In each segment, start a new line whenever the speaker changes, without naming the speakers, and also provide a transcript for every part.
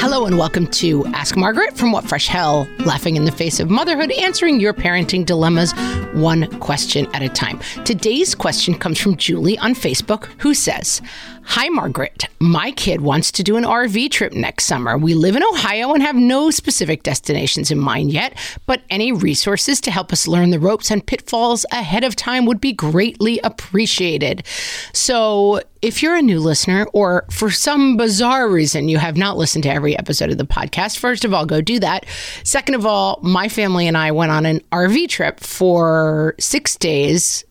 Hello and welcome to Ask Margaret from What Fresh Hell, laughing in the face of motherhood, answering your parenting dilemmas one question at a time. Today's question comes from Julie on Facebook, who says, Hi, Margaret. My kid wants to do an RV trip next summer. We live in Ohio and have no specific destinations in mind yet, but any resources to help us learn the ropes and pitfalls ahead of time would be greatly appreciated. So, if you're a new listener or for some bizarre reason you have not listened to every episode of the podcast, first of all, go do that. Second of all, my family and I went on an RV trip for six days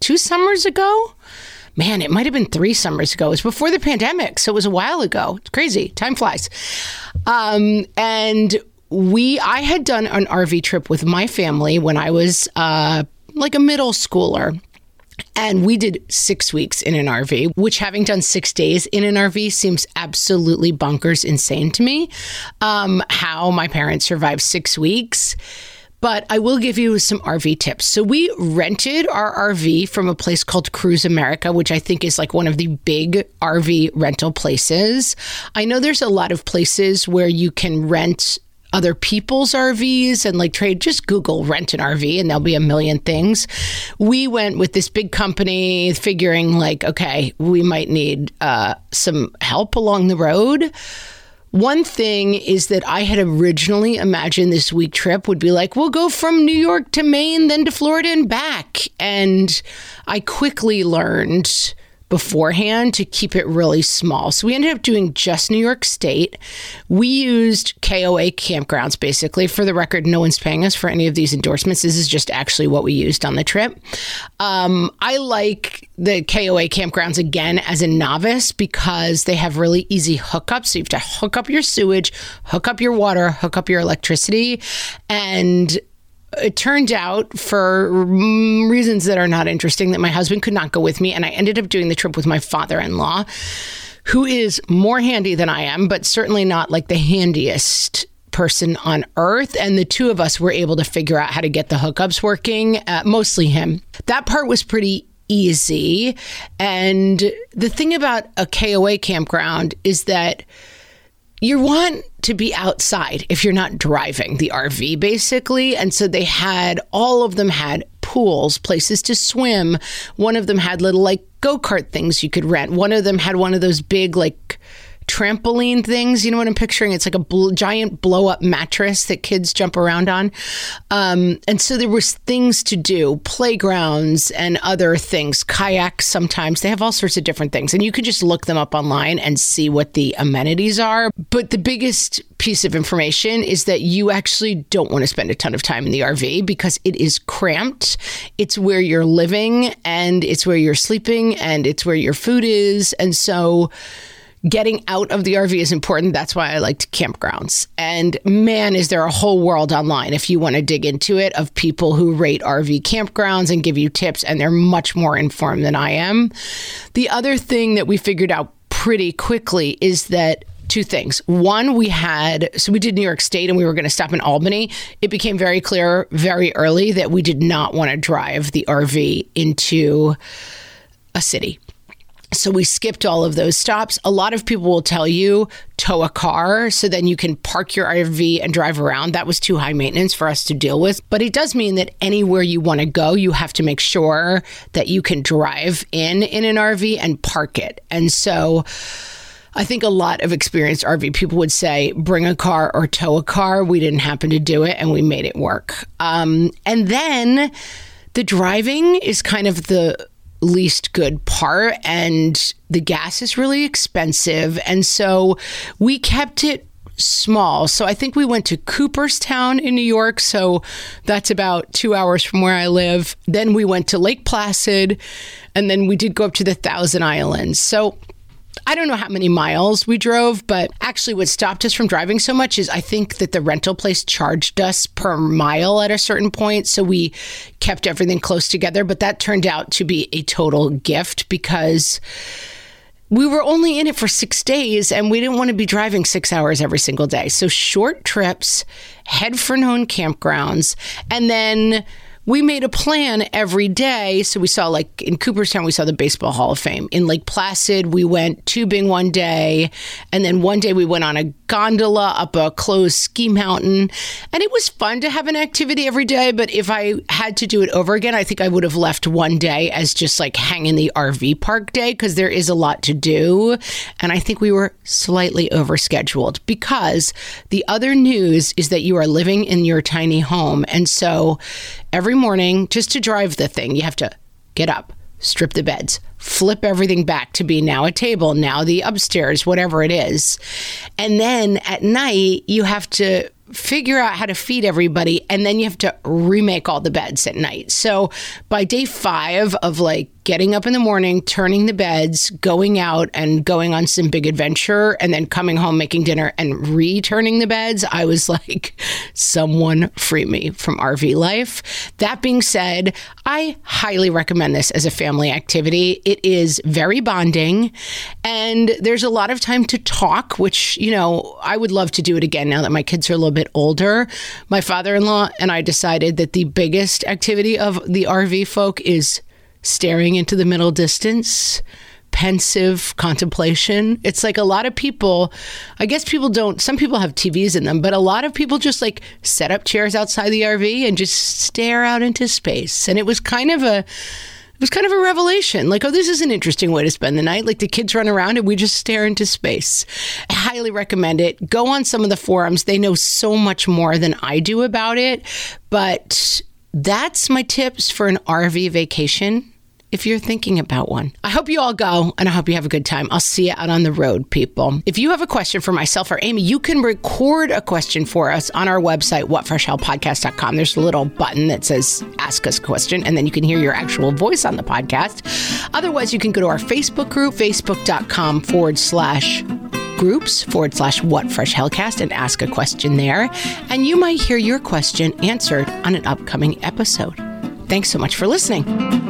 two summers ago man, it might have been three summers ago. It was before the pandemic, so it was a while ago. It's crazy. Time flies. Um, and we, I had done an RV trip with my family when I was uh, like a middle schooler. And we did six weeks in an RV, which having done six days in an RV seems absolutely bonkers insane to me. Um, how my parents survived six weeks but I will give you some RV tips. So we rented our RV from a place called Cruise America, which I think is like one of the big RV rental places. I know there's a lot of places where you can rent other people's RVs and like trade, just Google rent an RV and there'll be a million things. We went with this big company figuring like, okay, we might need uh, some help along the road. One thing is that I had originally imagined this week trip would be like, we'll go from New York to Maine, then to Florida and back. And I quickly learned beforehand to keep it really small. So we ended up doing just New York State. We used KOA campgrounds basically. For the record, no one's paying us for any of these endorsements. This is just actually what we used on the trip. Um, I like the KOA campgrounds again as a novice because they have really easy hookups. So you have to hook up your sewage, hook up your water, hook up your electricity. And it turned out for reasons that are not interesting that my husband could not go with me and i ended up doing the trip with my father-in-law who is more handy than i am but certainly not like the handiest person on earth and the two of us were able to figure out how to get the hookups working uh, mostly him. That part was pretty easy and the thing about a koa campground is that you want to be outside if you're not driving the RV, basically. And so they had, all of them had pools, places to swim. One of them had little like go kart things you could rent. One of them had one of those big, like, trampoline things. You know what I'm picturing? It's like a bl- giant blow up mattress that kids jump around on. Um, and so there was things to do, playgrounds and other things, kayaks sometimes. They have all sorts of different things. And you could just look them up online and see what the amenities are. But the biggest piece of information is that you actually don't want to spend a ton of time in the RV because it is cramped. It's where you're living and it's where you're sleeping and it's where your food is. And so getting out of the RV is important. That's why I liked campgrounds. And man, is there a whole world online if you want to dig into it of people who rate RV campgrounds and give you tips, and they're much more informed than I am. The other thing that we figured out pretty quickly is that two things. One, we had, so we did New York State and we were going to stop in Albany. It became very clear very early that we did not want to drive the RV into a city So we skipped all of those stops. A lot of people will tell you tow a car so then you can park your RV and drive around. That was too high maintenance for us to deal with. But it does mean that anywhere you want to go, you have to make sure that you can drive in in an RV and park it. And so I think a lot of experienced RV people would say, bring a car or tow a car. We didn't happen to do it and we made it work. Um, and then the driving is kind of the least good part, and the gas is really expensive. And so we kept it small. So I think we went to Cooperstown in New York. So that's about two hours from where I live. Then we went to Lake Placid, and then we did go up to the Thousand Islands. So I don't know how many miles we drove, but actually, what stopped us from driving so much is I think that the rental place charged us per mile at a certain point. So we kept everything close together. But that turned out to be a total gift because we were only in it for six days and we didn't want to be driving six hours every single day. So short trips, head for known campgrounds, and then we made a plan every day. So we saw, like in Cooperstown, we saw the Baseball Hall of Fame. In Lake Placid, we went tubing one day. And then one day we went on a gondola up a closed ski mountain. And it was fun to have an activity every day. But if I had to do it over again, I think I would have left one day as just like hang in the RV park day because there is a lot to do. And I think we were slightly overscheduled because the other news is that you are living in your tiny home. And so every morning, just to drive the thing, you have to get up, strip the beds, flip everything back to be now a table, now the upstairs, whatever it is. And then at night, you have to figure out how to feed everybody and then you have to remake all the beds at night. So by day 5 of like getting up in the morning, turning the beds, going out and going on some big adventure, and then coming home, making dinner, and returning the beds, I was like, someone free me from RV life. That being said, I highly recommend this as a family activity. It is very bonding, and there's a lot of time to talk, which, you know, I would love to do it again now that my kids are a little bit older. My father in law and I decided that the biggest activity of the RV folk is staring into the middle distance, pensive contemplation. It's like a lot of people, I guess people don't, some people have TVs in them, but a lot of people just like set up chairs outside the RV and just stare out into space. And it was kind of a, it was kind of a revelation. Like, oh, this is an interesting way to spend the night. Like the kids run around and we just stare into space. I highly recommend it. Go on some of the forums. They know so much more than I do about it. But that's my tips for an RV vacation if you're thinking about one. I hope you all go and I hope you have a good time. I'll see you out on the road, people. If you have a question for myself or Amy, you can record a question for us on our website, whatfreshhellpodcast.com. There's a little button that says ask us a question, and then you can hear your actual voice on the podcast. Otherwise, you can go to our Facebook group, facebook.com forward slash groups forward slash what fresh hellcast and ask a question there. And you might hear your question answered on an upcoming episode. Thanks so much for listening.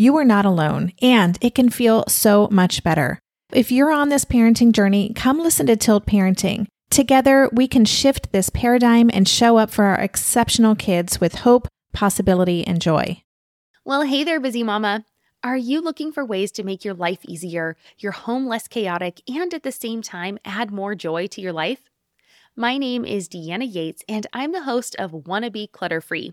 you are not alone, and it can feel so much better. If you're on this parenting journey, come listen to Tilt Parenting. Together, we can shift this paradigm and show up for our exceptional kids with hope, possibility, and joy.
Well, hey there, busy mama. Are you looking for ways to make your life easier, your home less chaotic, and at the same time add more joy to your life? My name is Deanna Yates, and I'm the host of Wanna Be Clutter Free,